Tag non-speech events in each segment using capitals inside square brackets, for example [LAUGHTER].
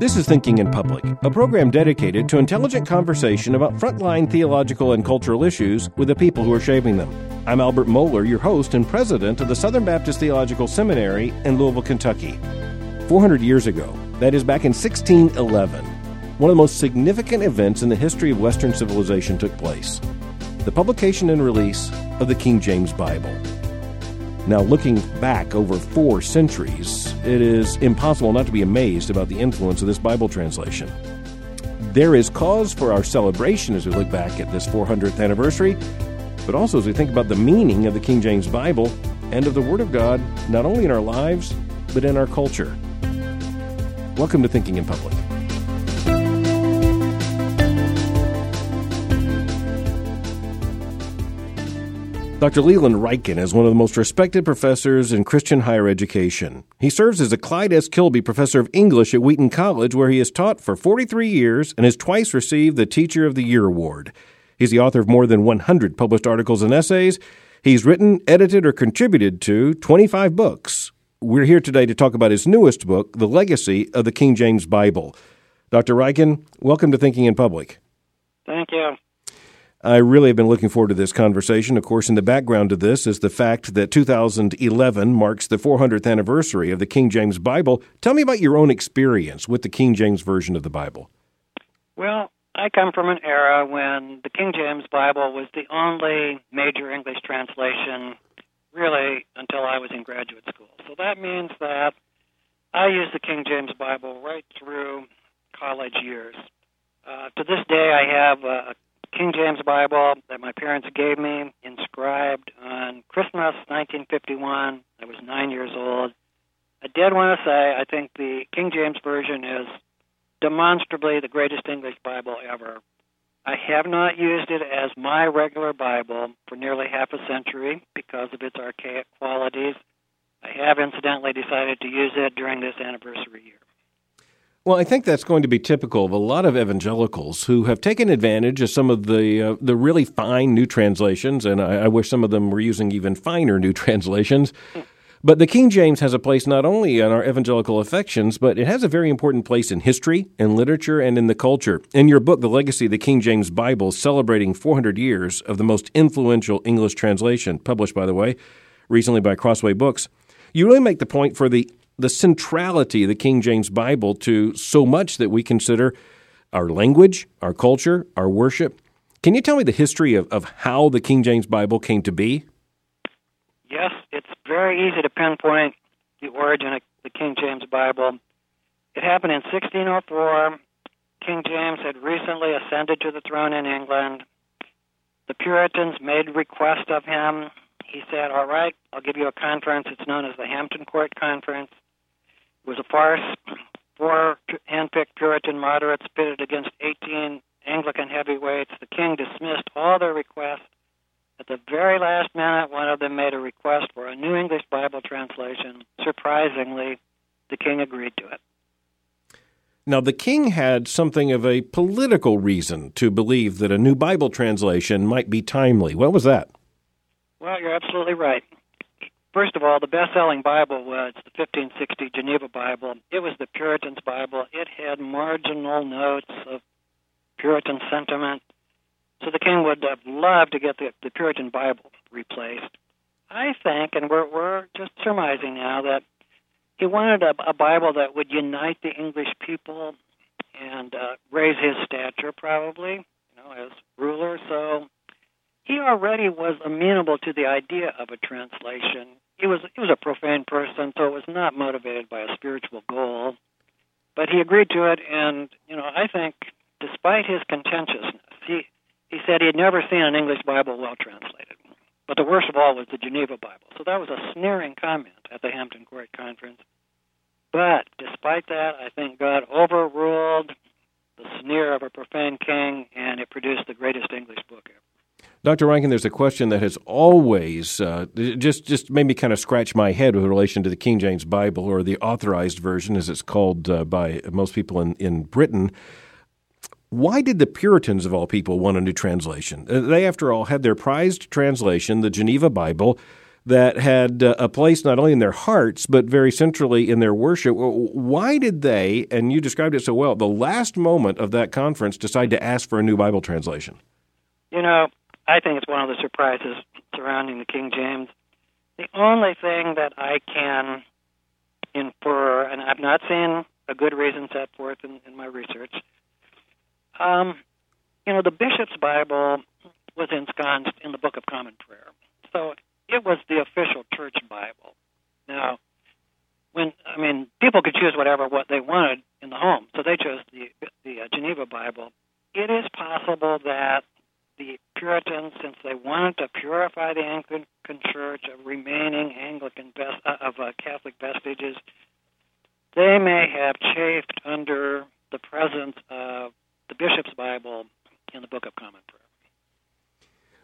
This is Thinking in Public, a program dedicated to intelligent conversation about frontline theological and cultural issues with the people who are shaping them. I'm Albert Mohler, your host and president of the Southern Baptist Theological Seminary in Louisville, Kentucky. 400 years ago, that is back in 1611, one of the most significant events in the history of Western civilization took place the publication and release of the King James Bible. Now, looking back over four centuries, it is impossible not to be amazed about the influence of this Bible translation. There is cause for our celebration as we look back at this 400th anniversary, but also as we think about the meaning of the King James Bible and of the Word of God, not only in our lives, but in our culture. Welcome to Thinking in Public. Dr. Leland Ryken is one of the most respected professors in Christian higher education. He serves as a Clyde S. Kilby Professor of English at Wheaton College, where he has taught for 43 years and has twice received the Teacher of the Year award. He's the author of more than 100 published articles and essays. He's written, edited, or contributed to 25 books. We're here today to talk about his newest book, The Legacy of the King James Bible. Dr. Ryken, welcome to Thinking in Public. Thank you. I really have been looking forward to this conversation. Of course, in the background of this is the fact that 2011 marks the 400th anniversary of the King James Bible. Tell me about your own experience with the King James Version of the Bible. Well, I come from an era when the King James Bible was the only major English translation, really, until I was in graduate school. So that means that I used the King James Bible right through college years. Uh, to this day, I have a King James Bible that my parents gave me, inscribed on Christmas 1951. I was nine years old. I did want to say I think the King James Version is demonstrably the greatest English Bible ever. I have not used it as my regular Bible for nearly half a century because of its archaic qualities. I have incidentally decided to use it during this anniversary year. Well, I think that's going to be typical of a lot of evangelicals who have taken advantage of some of the uh, the really fine new translations, and I, I, wish some of them were using even finer new [LAUGHS] translations. But the King James has a place not only in our evangelical affections, but it has a very important place in history, in literature, and in the culture. In your book, The Legacy of the King James Bible, celebrating 400 years of the most influential English translation, published, by the way, recently by Crossway Books, you really make the point for the the centrality of the King James Bible to so much that we consider our language, our culture, our worship. Can you tell me the history of, of how the King James Bible came to be? Yes, it's very easy to pinpoint the origin of the King James Bible. It happened in 1604. King James had recently ascended to the throne in England. The Puritans made request of him. He said, All right, I'll give you a conference. It's known as the Hampton Court Conference was a farce. Four handpicked Puritan moderates pitted against 18 Anglican heavyweights. The king dismissed all their requests. At the very last minute, one of them made a request for a New English Bible translation. Surprisingly, the king agreed to it. Now, the king had something of a political reason to believe that a new Bible translation might be timely. What was that? Well, you're absolutely right. First of all, the best-selling Bible was the 1560 Geneva Bible. It was the Puritans' Bible. It had marginal notes of Puritan sentiment. So the king would have loved to get the, the Puritan Bible replaced. I think, and we're, we're just surmising now, that he wanted a, a Bible that would unite the English people and uh, raise his stature, probably, you know, as ruler. So he already was amenable to the idea of a translation. He was he was a profane person, so it was not motivated by a spiritual goal. But he agreed to it, and you know I think, despite his contentiousness, he he said he had never seen an English Bible well translated. But the worst of all was the Geneva Bible. So that was a sneering comment at the Hampton Court Conference. But despite that, I think God overruled the sneer of a profane king, and it produced the greatest English book ever. Dr. Ryken, there's a question that has always uh, just just made me kind of scratch my head with relation to the King James Bible, or the Authorized Version, as it's called uh, by most people in, in Britain. Why did the Puritans, of all people, want a new translation? Uh, they, after all, had their prized translation, the Geneva Bible. that had uh, a place not only in their hearts, but very centrally in their worship. Why did they, and you described it so well, the last moment of that conference decide to ask for a new Bible translation? You know, I think it's one of the surprises surrounding the King James. The only thing that I can infer, and I've not seen a good reason set forth in, in my research, um, you know, the bishop's Bible was ensconced in the Book of Common Prayer. So it was the official church Bible. Now, when I mean, people could choose whatever what they wanted in the home, so they chose the the uh, Geneva Bible. It is possible that the Puritans, since they wanted to purify the Anglican Church of remaining Anglican best, uh, of uh, Catholic vestiges, they may have chafed under the presence of the bishop's Bible in the Book of Common Prayer.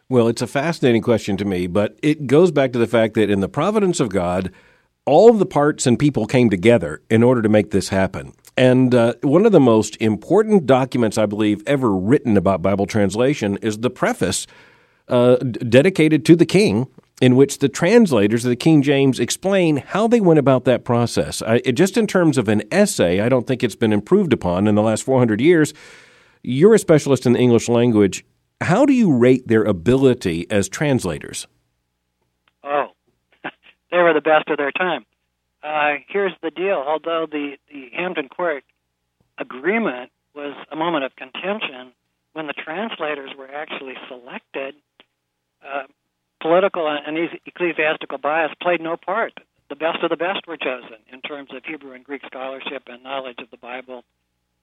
Well, it's a fascinating question to me, but it goes back to the fact that in the providence of God, all of the parts and people came together in order to make this happen. And uh, one of the most important documents, I believe, ever written about Bible translation is the preface uh, dedicated to the king, in which the translators of the King James explain how they went about that process. I, just in terms of an essay, I don't think it's been improved upon in the last 400 years. You're a specialist in the English language. How do you rate their ability as translators? Oh, [LAUGHS] they were the best of their time. Uh, here's the deal. Although the, the Hampton Court agreement was a moment of contention, when the translators were actually selected, uh, political and ecclesiastical bias played no part. The best of the best were chosen in terms of Hebrew and Greek scholarship and knowledge of the Bible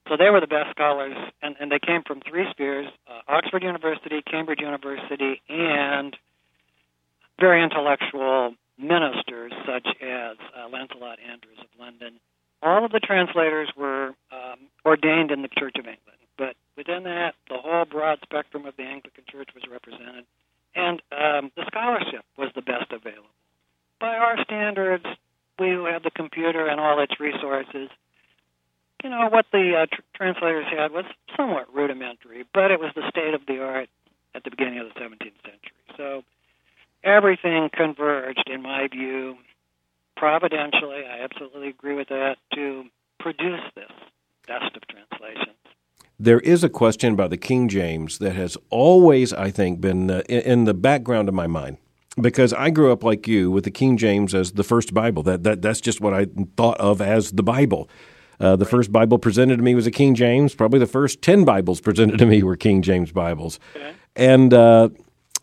so they were the best scholars, and, and they came from three spheres uh, Oxford University, Cambridge University, and very intellectual ministers such as uh, Lancelot Andrewes of London. All of the translators were um, ordained in the Church of England, but within that, the whole broad spectrum of the Anglican Church was represented, and um, the scholarship was the best available. By our standards, we who have the computer and all its resources, you know, what the uh, tr- translators had was somewhat rudimentary, but it was the state of the art at the beginning of the 17th century. So everything converged, in my view, providentially, I absolutely agree with that, to produce this best of translations. There is a question about the King James that has always, I think, been uh, in the background of my mind because I grew up like you with the King James as the first Bible. That, that that's just what I thought of as the Bible. Uh, the first Bible presented to me was a King James. Probably the first ten Bibles presented to me were King James Bibles, okay. and, uh,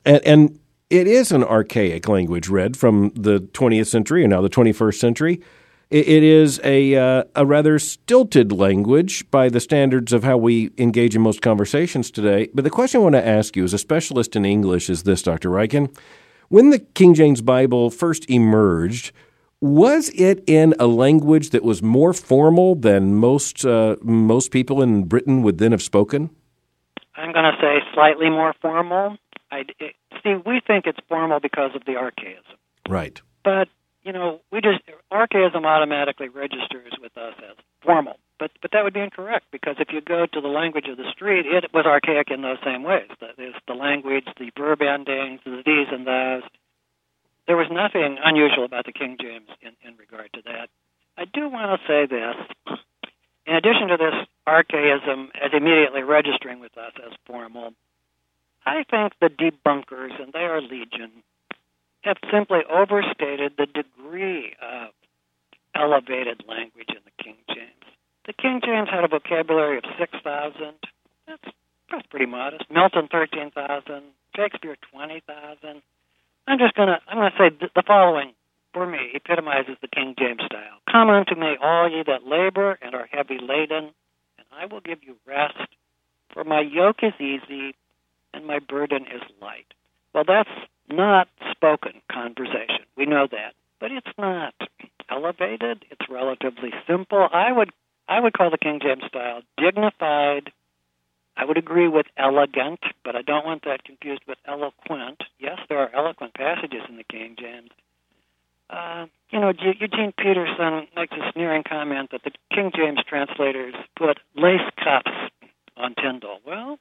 and and it is an archaic language read from the 20th century and now the 21st century. it, is a uh, a rather stilted language by the standards of how we engage in most conversations today. But the question I want to ask you, as a specialist in English, is this, Dr. Ryken. When the King James Bible first emerged, was it in a language that was more formal than most uh, most people in Britain would then have spoken? I'm going to say slightly more formal. I, it, see, we think it's formal because of the archaism. Right. But you know, we just archaism automatically registers with us as formal. But but that would be incorrect because if you go to the language of the street, it was archaic in those same ways. There's the language, the verb endings, the these and those there was nothing unusual about the King James in, in regard to that. I do want to say this. In addition to this archaism as immediately registering with us as formal, I think the debunkers, and they are legion, have simply overstated the degree of elevated language in the King James. The King James had a vocabulary of 6,000. That's, that's pretty modest. Milton, 13,000. Shakespeare, 20,000. I'm just gonna I'm gonna say the following for me epitomizes the King James style. Come unto me, all ye that labor and are heavy laden, and I will give you rest. For my yoke is easy and my burden is light. Well, that's not spoken conversation. We know that, but it's not elevated. It's relatively simple. I would I would call the King James style dignified I would agree with elegant, but I don't want that confused with eloquent. Yes, there are eloquent passages in the King James. Uh, you know, Eugene Peterson makes a sneering comment that the King James translators put lace cuffs on Tyndale. Well,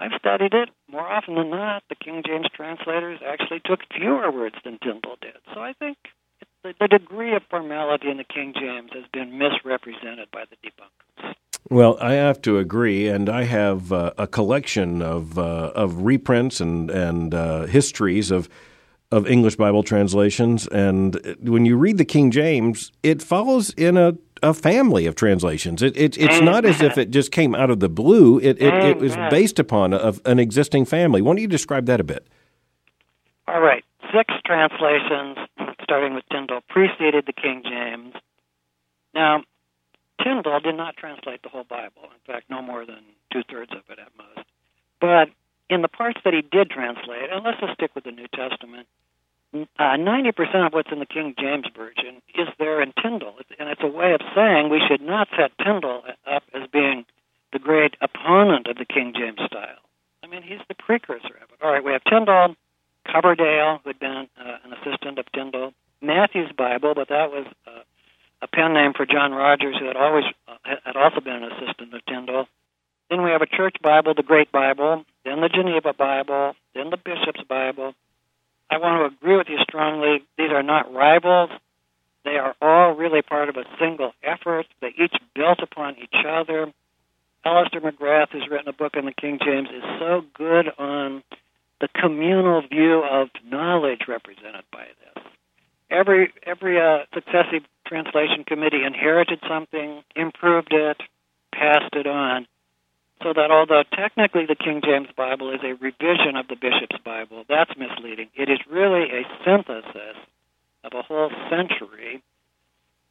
I've studied it. More often than not, the King James translators actually took fewer words than Tyndale did. So I think the, the degree of formality in the King James has been misrepresented by the debunkers. Well, I have to agree, and I have uh, a collection of uh, of reprints and and uh, histories of of English Bible translations. And when you read the King James, it follows in a, a family of translations. It, it it's not as if it just came out of the blue. It it, it was mm-hmm. based upon a, an existing family. Why don't you describe that a bit? All right, six translations, starting with Tyndale, preceded the King James. Now, Tyndale did not translate the whole Bible. In fact, no more than two thirds of it at most. But in the parts that he did translate, and let's just stick with the New Testament, uh, 90% of what's in the King James Version is there in Tyndale. And it's a way of saying we should not set Tyndale up as being the great opponent of the King James style. I mean, he's the precursor of it. All right, we have Tyndale, Coverdale, who had been uh, an assistant of Tyndale, Matthew's Bible, but that was uh, a pen name for John Rogers, who had always uh, had also been an assistant of Tyndale. Then we have a church Bible, the Great Bible, then the Geneva Bible, then the Bishop's Bible. I want to agree with you strongly. These are not rivals. They are all really part of a single effort. They each built upon each other. Alister McGrath, who's written a book on the King James, is so good on the communal view of knowledge represented by this. Every every uh, successive translation committee inherited something, improved it, passed it on so that although technically the King James Bible is a revision of the Bishop's Bible, that's misleading. It is really a synthesis of a whole century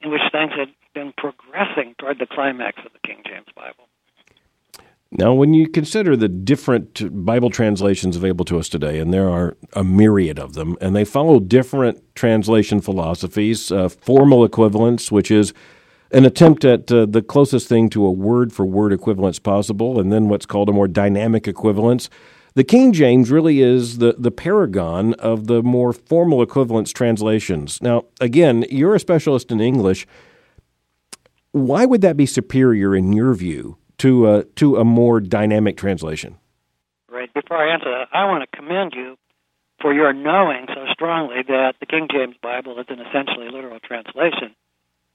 in which things had been progressing toward the climax of the King James Bible. Now, when you consider the different Bible translations available to us today, and there are a myriad of them, and they follow different translation philosophies, uh, formal equivalence, which is an attempt at uh, the closest thing to a word for word equivalence possible, and then what's called a more dynamic equivalence. The King James really is the, the paragon of the more formal equivalence translations. Now, again, you're a specialist in English. Why would that be superior in your view to a, to a more dynamic translation? Right. Before I answer that, I want to commend you for your knowing so strongly that the King James Bible is an essentially literal translation.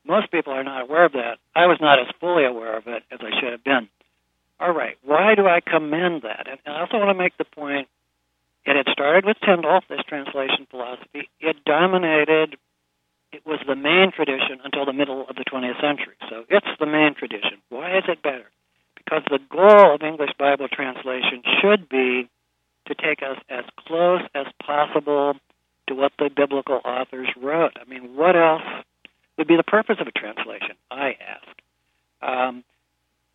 Most people are not aware of that. I was not as fully aware of it as I should have been. All right, why do I commend that? And I also want to make the point it had started with Tyndale, this translation philosophy. It dominated, it was the main tradition until the middle of the 20th century. So it's the main tradition. Why is it better? Because the goal of English Bible translation should be to take us as close as possible to what the biblical authors wrote. I mean, what else would be the purpose of a translation, I ask. Um,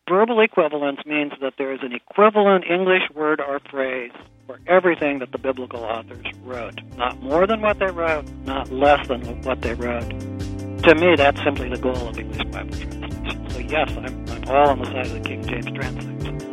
verbal equivalence means that there is an equivalent English word or phrase for everything that the biblical authors wrote. Not more than what they wrote, not less than what they wrote. To me, that's simply the goal of English Bible translation. So, yes, I'm, I'm all on the side of the King James translation.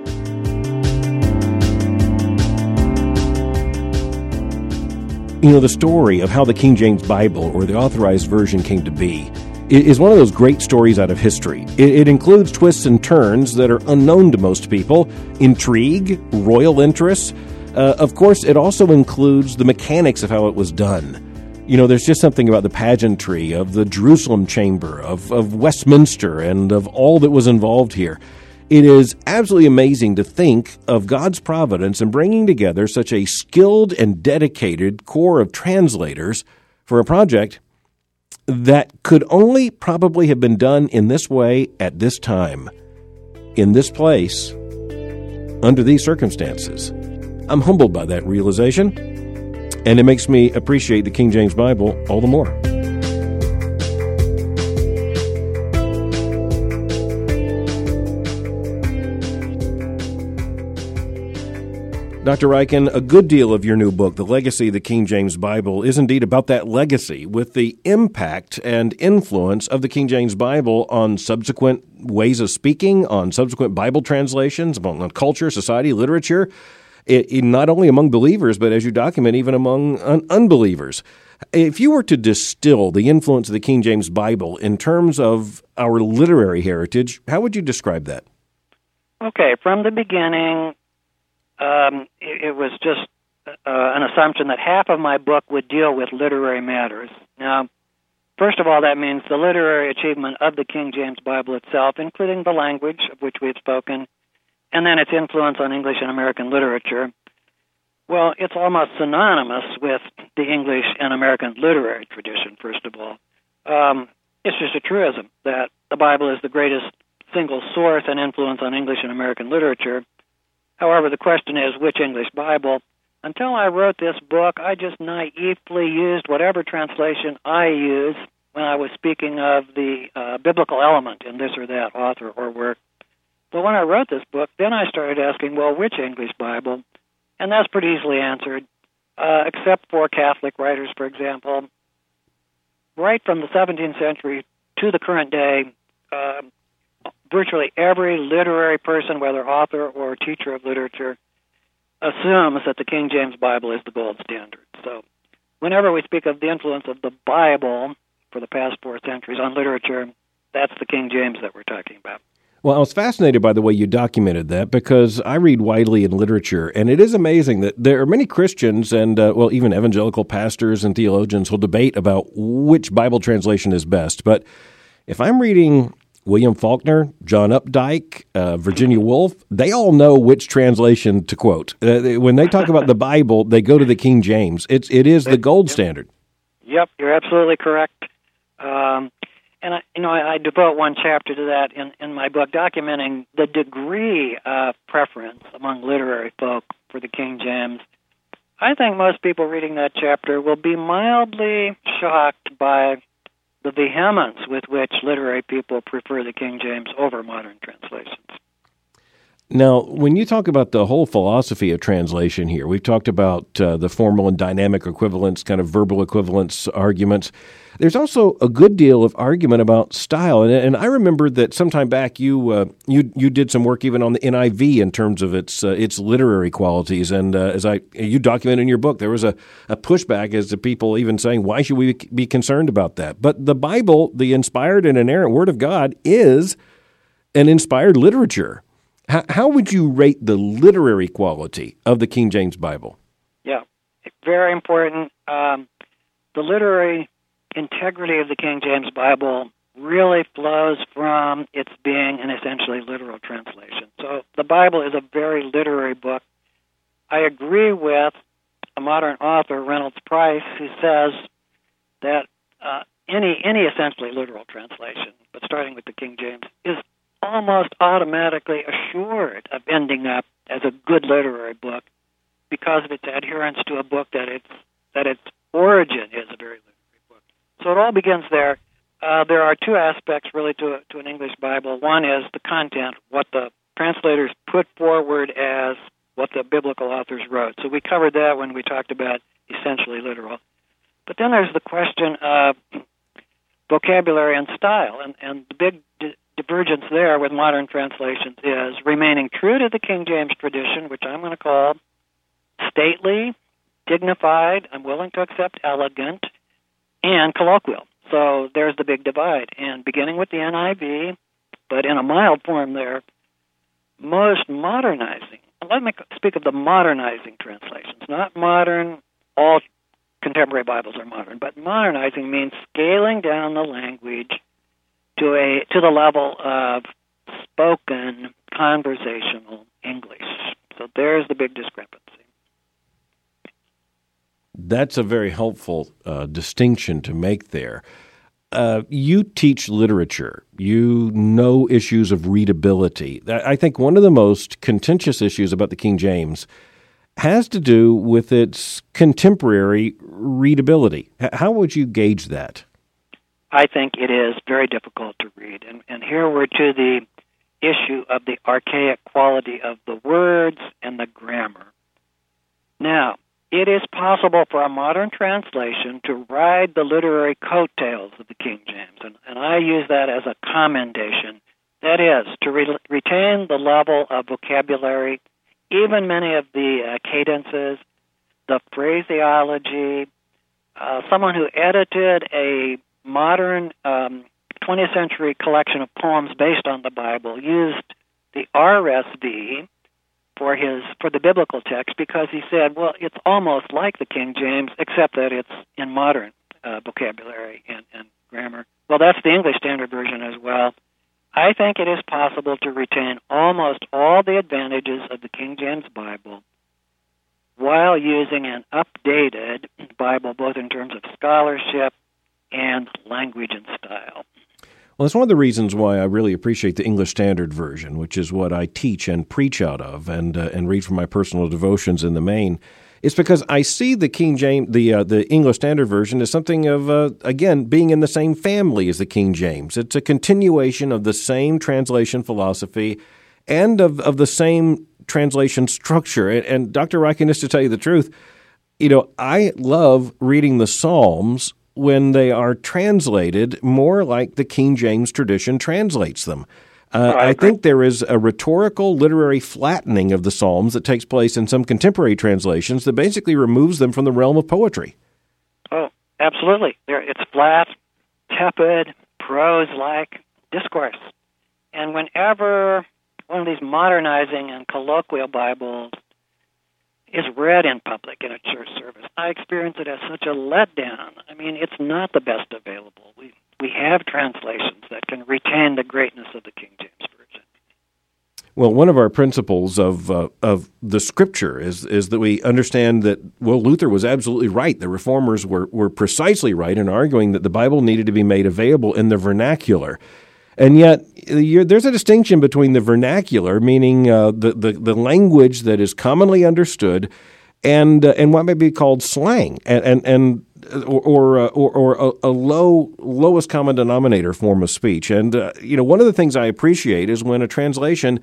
You know, the story of how the King James Bible or the authorized version came to be is one of those great stories out of history. It, includes twists and turns that are unknown to most people, intrigue, royal interests. Uh, of course, it also includes the mechanics of how it was done. You know, there's just something about the pageantry of the Jerusalem chamber, of, of Westminster, and of all that was involved here. It is absolutely amazing to think of God's providence in bringing together such a skilled and dedicated core of translators for a project that could only probably have been done in this way at this time, in this place, under these circumstances. I'm humbled by that realization, and it makes me appreciate the King James Bible all the more. Dr. Ryken, a good deal of your new book, The Legacy of the King James Bible, is indeed about that legacy with the impact and influence of the King James Bible on subsequent ways of speaking, on subsequent Bible translations, on culture, society, literature, it, it, not only among believers, but as you document, even among un- unbelievers. If you were to distill the influence of the King James Bible in terms of our literary heritage, how would you describe that? Okay, from the beginning, um, it, it was just uh, an assumption that half of my book would deal with literary matters. Now, first of all, that means the literary achievement of the King James Bible itself, including the language of which we have spoken, and then its influence on English and American literature. Well, it's almost synonymous with the English and American literary tradition, first of all. Um, it's just a truism that the Bible is the greatest single source and influence on English and American literature. However, the question is which English Bible? Until I wrote this book, I just naively used whatever translation I use when I was speaking of the uh, biblical element in this or that author or work. But when I wrote this book, then I started asking, well, which English Bible? And that's pretty easily answered, uh, except for Catholic writers, for example. Right from the 17th century to the current day, uh, virtually every literary person, whether author or teacher of literature, assumes that the King James Bible is the gold standard. So, whenever we speak of the influence of the Bible for the past four centuries on literature, that's the King James that we're talking about. Well, I was fascinated by the way you documented that because I read widely in literature, and it is amazing that there are many Christians and, uh, well, even evangelical pastors and theologians will debate about which Bible translation is best. But if I'm reading William Faulkner, John Updike, uh, Virginia Woolf, they all know which translation to quote. Uh, when they talk about the [LAUGHS] Bible, they go to the King James. It's it is the gold standard. Yep, you're absolutely correct. Um, and I, you know, I, I devote one chapter to that in in my book, documenting the degree of preference among literary folk for the King James. I think most people reading that chapter will be mildly shocked by the vehemence with which literary people prefer the King James over modern translations. Now, when you talk about the whole philosophy of translation here, we've talked about uh, the formal and dynamic equivalence, kind of verbal equivalence arguments. There's also a good deal of argument about style, and, and I remember that sometime back you uh, you you did some work even on the NIV in terms of its uh, its literary qualities, and uh, as I you document in your book, there was a, a pushback as to people even saying why should we be concerned about that? But the Bible, the inspired and inerrant Word of God, is an inspired literature. How, how would you rate the literary quality of the King James Bible? Yeah, very important. Um, the literary integrity of the King James Bible really flows from its being an essentially literal translation. So the Bible is a very literary book. I agree with a modern author, Reynolds Price, who says that uh, any any essentially literal translation, but starting with the King James, is almost automatically assured of ending up as a good literary book because of its adherence to a book that its that its origin is a very literary book. so it all begins there. Uh, there are two aspects really to, to an English Bible. One is the content, what the translators put forward as what the biblical authors wrote. So we covered that when we talked about essentially literal. But then there's the question of vocabulary and style, and, and the big divergence there with modern translations is remaining true to the King James tradition, which I'm going to call stately, dignified, I'm willing to accept elegant, and colloquial. So there's the big divide. And beginning with the NIV, but in a mild form there, most modernizing, let me speak of the modernizing translations, not modern, all contemporary Bibles are modern, but modernizing means scaling down the language to a to the level of spoken conversational English. So there's the big discrepancy that's a very helpful uh, distinction to make there. Uh, you teach literature. You know issues of readability. I think one of the most contentious issues about the King James has to do with its contemporary readability. How would you gauge that? I think it is very difficult to read. And, and here we're to the issue of the archaic quality of the words and the grammar. Now, it is possible for a modern translation to ride the literary coattails of the King James, and, and I use that as a commendation. That is, to re- retain the level of vocabulary, even many of the uh, cadences, the phraseology. Uh, someone who edited a modern um, 20th century collection of poems based on the Bible used the RSV for his for the biblical text because he said, well, it's almost like the King James, except that it's in modern uh, vocabulary and, and grammar. Well, that's the English Standard Version as well. I think it is possible to retain almost all the advantages of the King James Bible while using an updated Bible, both in terms of scholarship and language and style. Well, that's one of the reasons why I really appreciate the English Standard Version, which is what I teach and preach out of and uh, and read from my personal devotions in the main. It's because I see the King James, the uh, the English Standard Version, as something of uh, again being in the same family as the King James. It's a continuation of the same translation philosophy and of of the same translation structure. And, and Dr. Ryken, to tell you the truth, you know, I love reading the Psalms when they are translated more like the King James tradition translates them. Uh, I, think there is a rhetorical literary flattening of the Psalms that takes place in some contemporary translations that basically removes them from the realm of poetry. Oh, absolutely. It's flat, tepid, prose like discourse. And whenever one of these modernizing and colloquial Bibles is read in public in a church service. I experience it as such a letdown. I mean, it's not the best available. We we have translations that can retain the greatness of the King James version. Well, one of our principles of uh, of the Scripture is is that we understand that well, Luther was absolutely right. The reformers were were precisely right in arguing that the Bible needed to be made available in the vernacular. And yet, there's a distinction between the vernacular, meaning uh, the, the, the language that is commonly understood, and uh, and what may be called slang, and and, and or or, uh, or, or a, a, low lowest common denominator form of speech. And uh, you know, one of the things I appreciate is when a translation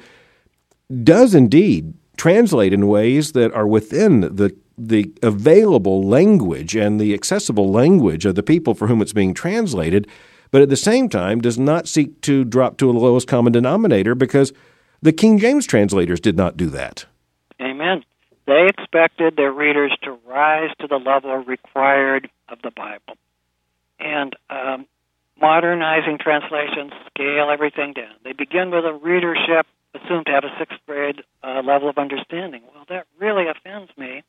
does indeed translate in ways that are within the the available language and the accessible language of the people for whom it's being translated but at the same time does not seek to drop to a lowest common denominator because the King James translators did not do that. Amen. They expected their readers to rise to the level required of the Bible. And um, modernizing translations scale everything down. They begin with a readership assumed to have a sixth grade uh, level of understanding. Well, that really offends me.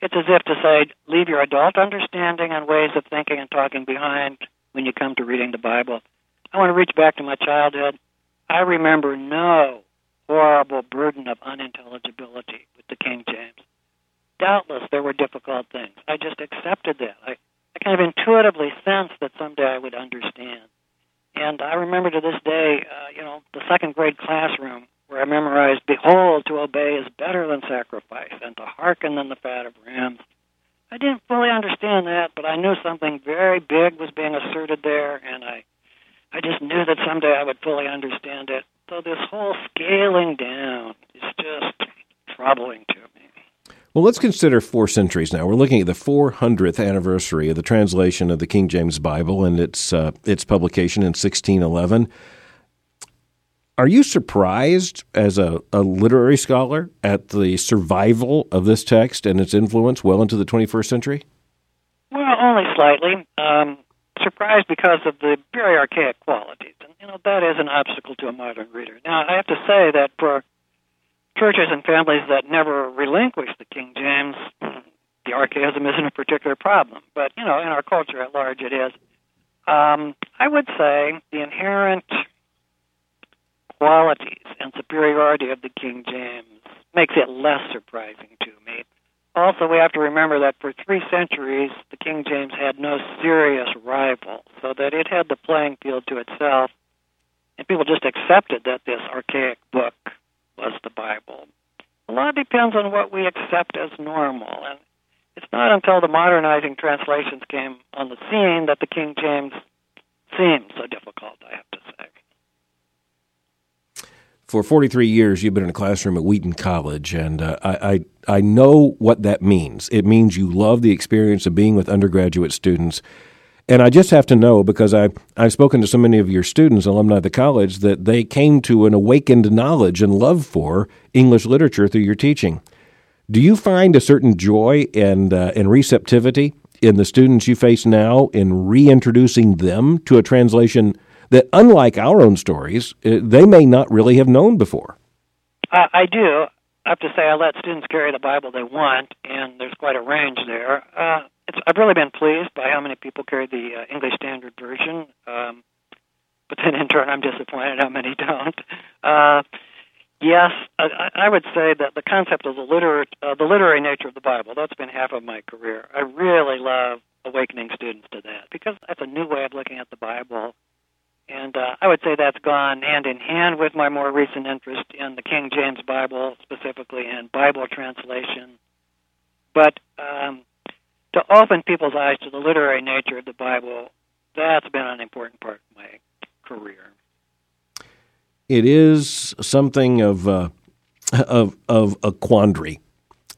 It's as if to say, leave your adult understanding and ways of thinking and talking behind when you come to reading the Bible. I want to reach back to my childhood. I remember no horrible burden of unintelligibility with the King James. Doubtless there were difficult things. I just accepted that. I, I kind of intuitively sensed that someday I would understand. And I remember to this day, uh, you know, the second grade classroom where I memorized, Behold, to obey is better than sacrifice, and to hearken than the fat of rams. I didn't fully understand that, but I knew something very big was being asserted there, and I, I just knew that someday I would fully understand it. So this whole scaling down is just troubling to me. Well, let's consider four centuries now. We're looking at the 400th anniversary of the translation of the King James Bible and its uh, its publication in 1611. Are you surprised as a, a literary scholar at the survival of this text and its influence well into the 21st century? Well, only slightly. Um, surprised because of the very archaic qualities. And, you know, that is an obstacle to a modern reader. Now, I have to say that for churches and families that never relinquish the King James, the archaism isn't a particular problem. But, you know, in our culture at large, it is. Um, I would say the inherent qualities and superiority of the King James makes it less surprising to me. Also, we have to remember that for three centuries, the King James had no serious rival, so that it had the playing field to itself, and people just accepted that this archaic book was the Bible. A lot depends on what we accept as normal, and it's not until the modernizing translations came on the scene that the King James seemed so difficult, I have to say for 43 years, you've been in a classroom at Wheaton College, and uh, I, I, I know what that means. It means you love the experience of being with undergraduate students. And I just have to know because I've, I've spoken to so many of your students, alumni of the college, that they came to an awakened knowledge and love for English literature through your teaching. Do you find a certain joy and, uh, and receptivity in the students you face now in reintroducing them to a translation that, unlike our own stories, uh, they may not really have known before. Uh, I do. I have to say I let students carry the Bible they want, and there's quite a range there. Uh, I've really been pleased by how many people carry the uh, English Standard Version, um, but then in turn I'm disappointed how many don't. Uh, yes, I, I would say that the concept of the uh, the literary nature of the Bible, that's been half of my career. I really love awakening students to that because that's a new way of looking at the Bible and uh, I would say that's gone hand in hand with my more recent interest in the King James Bible, specifically in Bible translation. But um, to open people's eyes to the literary nature of the Bible, that's been an important part of my career. It is something of uh, of of a quandary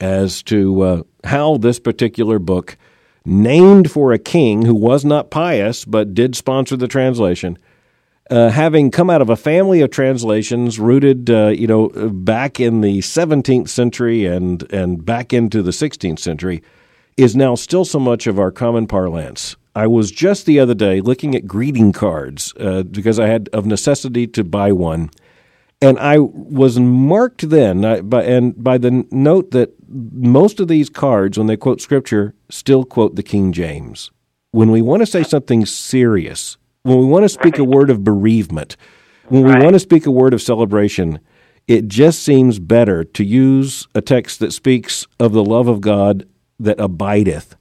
as to uh, how this particular book, named for a king who was not pious but did sponsor the translation, uh, having come out of a family of translations rooted, uh, you know, back in the 17th century and and back into the 16th century, is now still so much of our common parlance. I was just the other day looking at greeting cards uh, because I had of necessity to buy one, and I was marked then uh, by and by the note that most of these cards, when they quote scripture, still quote the King James. When we want to say something serious when we want to speak right. a word of bereavement, when we want to speak a word of celebration, it just seems better to use a text that speaks of the love of God that abideth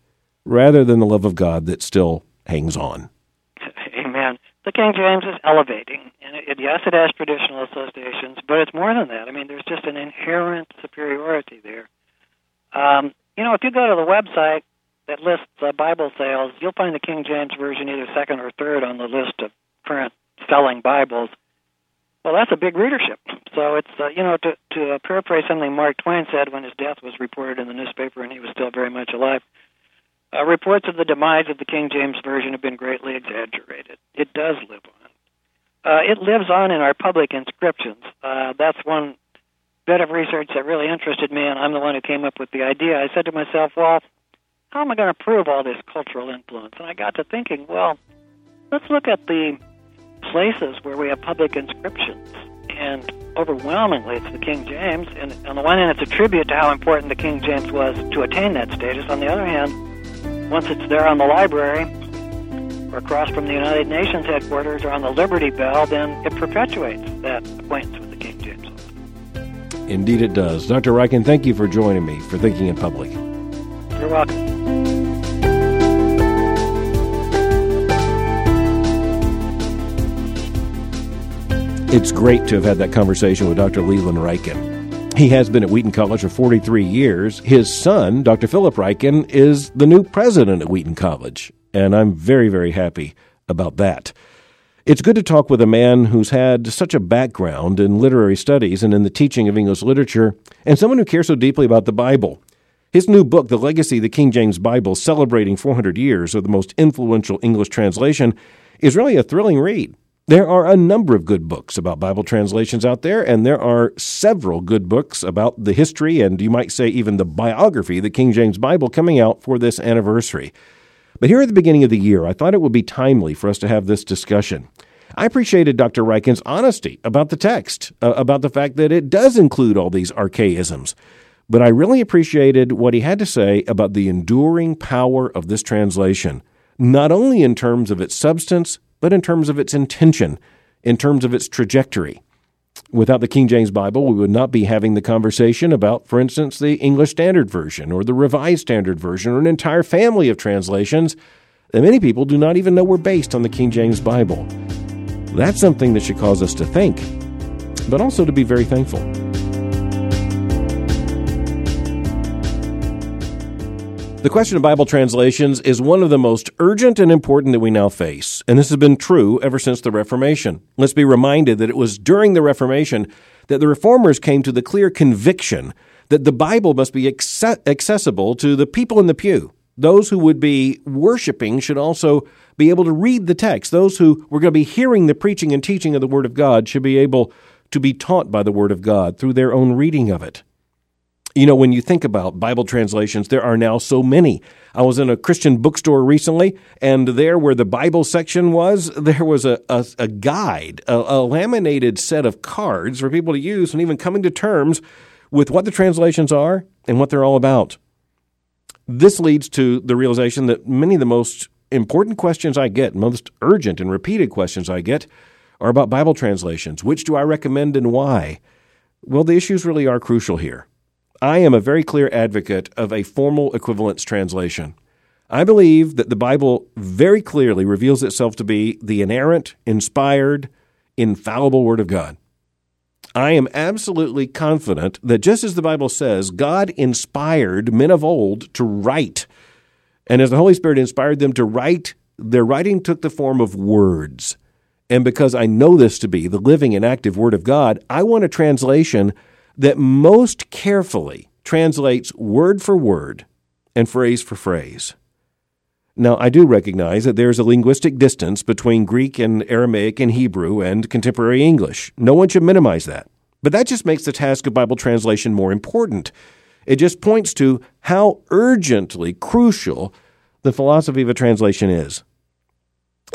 rather than the love of God that still hangs on. [LAUGHS] Amen. The King James is elevating. And it, yes, it has traditional associations, but it's more than that. I mean, there's just an inherent superiority there. Um, you know, if you go to the website that lists uh, Bible sales, you'll find the King James Version either second or third on the list of current selling Bibles. Well, that's a big readership. So it's uh, you know to to uh, paraphrase something Mark Twain said when his death was reported in the newspaper and he was still very much alive. Uh, reports of the demise of the King James Version have been greatly exaggerated. It does live on. Uh, it lives on in our public inscriptions. Uh, that's one bit of research that really interested me, and I'm the one who came up with the idea. I said to myself, well, how am I going to prove all this cultural influence? And I got to thinking, well, let's look at the places where we have public inscriptions. And overwhelmingly, it's the King James. And on the one hand, it's a tribute to how important the King James was to attain that status. On the other hand, once it's there on the library, or across from the United Nations headquarters, or on the Liberty Bell, then it perpetuates that acquaintance with the King James. Indeed, it does. Dr. Ryken, thank you for joining me for Thinking in Public. You're welcome. It's great to have had that conversation with Dr. Leland Ryken. He has been at Wheaton College for 43 years. His son, Dr. Philip Ryken, is the new president at Wheaton College, and I'm very, very happy about that. It's good to talk with a man who's had such a background in literary studies and in the teaching of English literature, and someone who cares so deeply about the Bible. His new book, The Legacy of the King James Bible, celebrating 400 years of the most influential English translation, is really a thrilling read. There are a number of good books about Bible translations out there, and there are several good books about the history and you might say even the biography of the King James Bible coming out for this anniversary. But here at the beginning of the year, I thought it would be timely for us to have this discussion. I appreciated Dr. Ryken's honesty about the text, uh, about the fact that it does include all these archaisms. But I really appreciated what he had to say about the enduring power of this translation, not only in terms of its substance, but in terms of its intention, in terms of its trajectory. Without the King James Bible, we would not be having the conversation about, for instance, the English Standard Version or the Revised Standard Version or an entire family of translations that many people do not even know were based on the King James Bible. That's something that should cause us to think, but also to be very thankful. The question of Bible translations is one of the most urgent and important that we now face, and this has been true ever since the Reformation. Let's be reminded that it was during the Reformation that the Reformers came to the clear conviction that the Bible must be accessible to the people in the pew. Those who would be worshiping should also be able to read the text. Those who were going to be hearing the preaching and teaching of the Word of God should be able to be taught by the Word of God through their own reading of it. You know, when you think about Bible translations, there are now so many. I was in a Christian bookstore recently, and there where the Bible section was, there was a, a, a guide, a, a laminated set of cards for people to use and even coming to terms with what the translations are and what they're all about. This leads to the realization that many of the most important questions I get, most urgent and repeated questions I get, are about Bible translations. Which do I recommend and why? Well, the issues really are crucial here. I am a very clear advocate of a formal equivalence translation. I believe that the Bible very clearly reveals itself to be the inerrant, inspired, infallible Word of God. I am absolutely confident that just as the Bible says, God inspired men of old to write. And as the Holy Spirit inspired them to write, their writing took the form of words. And because I know this to be the living and active Word of God, I want a translation that most carefully translates word for word and phrase for phrase. Now, I do recognize that there's a linguistic distance between Greek and Aramaic and Hebrew and contemporary English. No one should minimize that. But that just makes the task of Bible translation more important. It just points to how urgently crucial the philosophy of a translation is.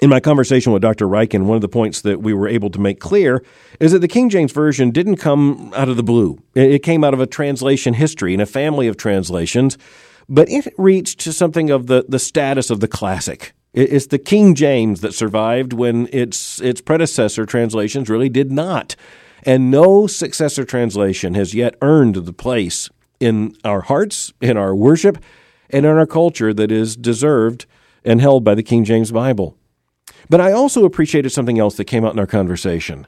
In my conversation with Dr. Ryken, one of the points that we were able to make clear is that the King James Version didn't come out of the blue. It came out of a translation history and a family of translations but it reached to something of the, the status of the classic. It's the King James that survived when its its predecessor translations really did not. And no successor translation has yet earned the place in our hearts, in our worship, and in our culture that is deserved and held by the King James Bible. But I also appreciated something else that came out in our conversation.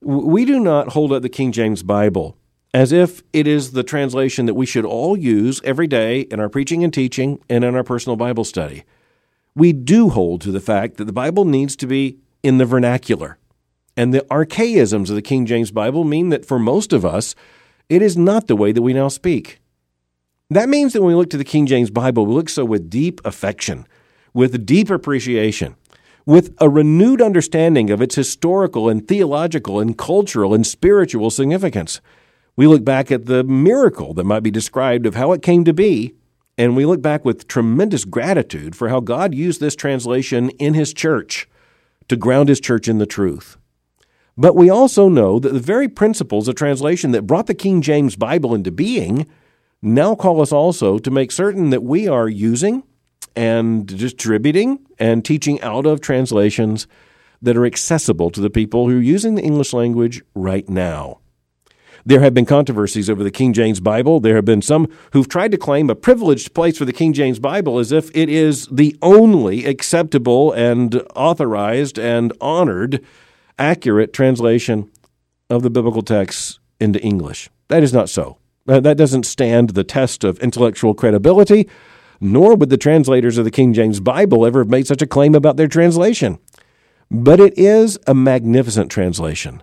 We do not hold up the King James Bible as if it is the translation that we should all use every day in our preaching and teaching and in our personal Bible study. We do hold to the fact that the Bible needs to be in the vernacular. And the archaisms of the King James Bible mean that for most of us, it is not the way that we now speak. That means that when we look to the King James Bible, we look so with deep affection, with deep appreciation, with a renewed understanding of its historical and theological and cultural and spiritual significance. We look back at the miracle that might be described of how it came to be, and we look back with tremendous gratitude for how God used this translation in His church to ground His church in the truth. But we also know that the very principles of translation that brought the King James Bible into being now call us also to make certain that we are using and distributing and teaching out of translations that are accessible to the people who are using the English language right now. There have been controversies over the King James Bible. There have been some who've tried to claim a privileged place for the King James Bible as if it is the only acceptable and authorized and honored accurate translation of the biblical text into English. That is not so. That doesn't stand the test of intellectual credibility, nor would the translators of the King James Bible ever have made such a claim about their translation. But it is a magnificent translation.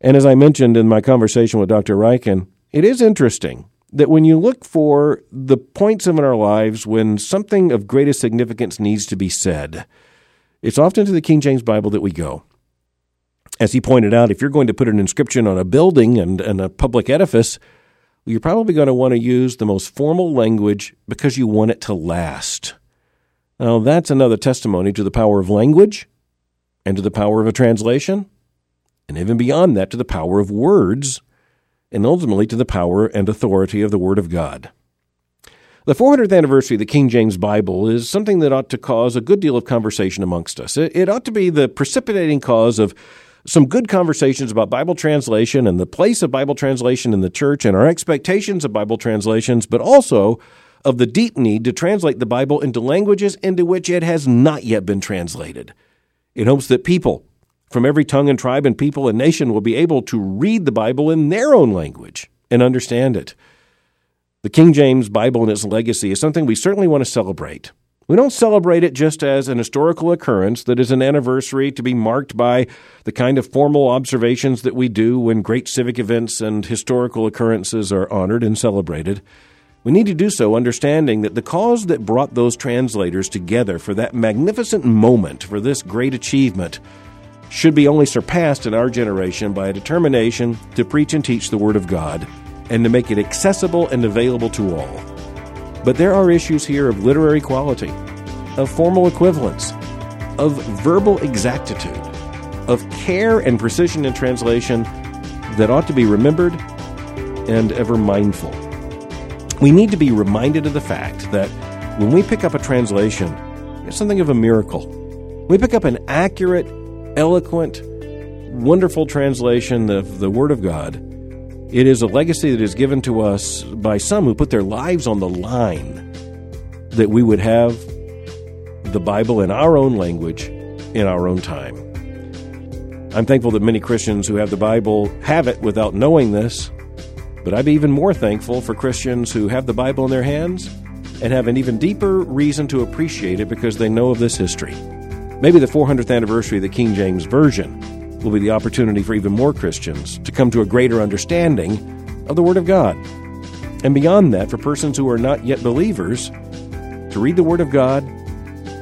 And as I mentioned in my conversation with Dr. Ryken, it is interesting that when you look for the points in our lives when something of greatest significance needs to be said, it's often to the King James Bible that we go. As he pointed out, if you're going to put an inscription on a building and, and a public edifice, you're probably going to want to use the most formal language because you want it to last. Now, that's another testimony to the power of language and to the power of a translation and even beyond that to the power of words, and ultimately to the power and authority of the Word of God. The 400th anniversary of the King James Bible is something that ought to cause a good deal of conversation amongst us. It, ought to be the precipitating cause of some good conversations about Bible translation and the place of Bible translation in the church and our expectations of Bible translations, but also of the deep need to translate the Bible into languages into which it has not yet been translated, in hopes that people from every tongue and tribe and people and nation will be able to read the Bible in their own language and understand it. The King James Bible and its legacy is something we certainly want to celebrate. We don't celebrate it just as an historical occurrence that is an anniversary to be marked by the kind of formal observations that we do when great civic events and historical occurrences are honored and celebrated. We need to do so understanding that the cause that brought those translators together for that magnificent moment, for this great achievement, should be only surpassed in our generation by a determination to preach and teach the Word of God and to make it accessible and available to all. But there are issues here of literary quality, of formal equivalence, of verbal exactitude, of care and precision in translation that ought to be remembered and ever mindful. We need to be reminded of the fact that when we pick up a translation, it's something of a miracle. We pick up an accurate, eloquent, wonderful translation of the Word of God. It is a legacy that is given to us by some who put their lives on the line that we would have the Bible in our own language in our own time. I'm thankful that many Christians who have the Bible have it without knowing this, but I'd be even more thankful for Christians who have the Bible in their hands and have an even deeper reason to appreciate it because they know of this history. Maybe the 400th anniversary of the King James Version will be the opportunity for even more Christians to come to a greater understanding of the Word of God. And beyond that, for persons who are not yet believers, to read the Word of God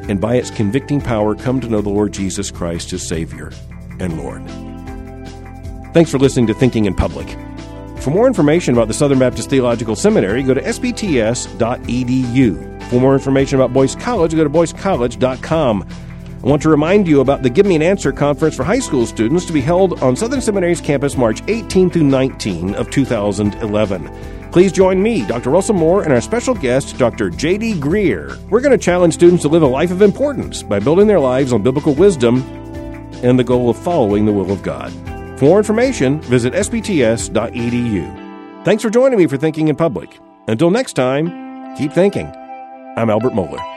and by its convicting power come to know the Lord Jesus Christ as Savior and Lord. Thanks for listening to Thinking in Public. For more information about the Southern Baptist Theological Seminary, go to sbts.edu. For more information about Boyce College, go to boycecollege.com. I want to remind you about the Give Me an Answer conference for high school students to be held on Southern Seminary's campus March 18 through 19 of 2011. Please join me, Dr. Russell Moore, and our special guest, Dr. J.D. Greear. We're going to challenge students to live a life of importance by building their lives on biblical wisdom and the goal of following the will of God. For more information, visit sbts.edu. Thanks for joining me for Thinking in Public. Until next time, keep thinking. I'm Albert Mohler.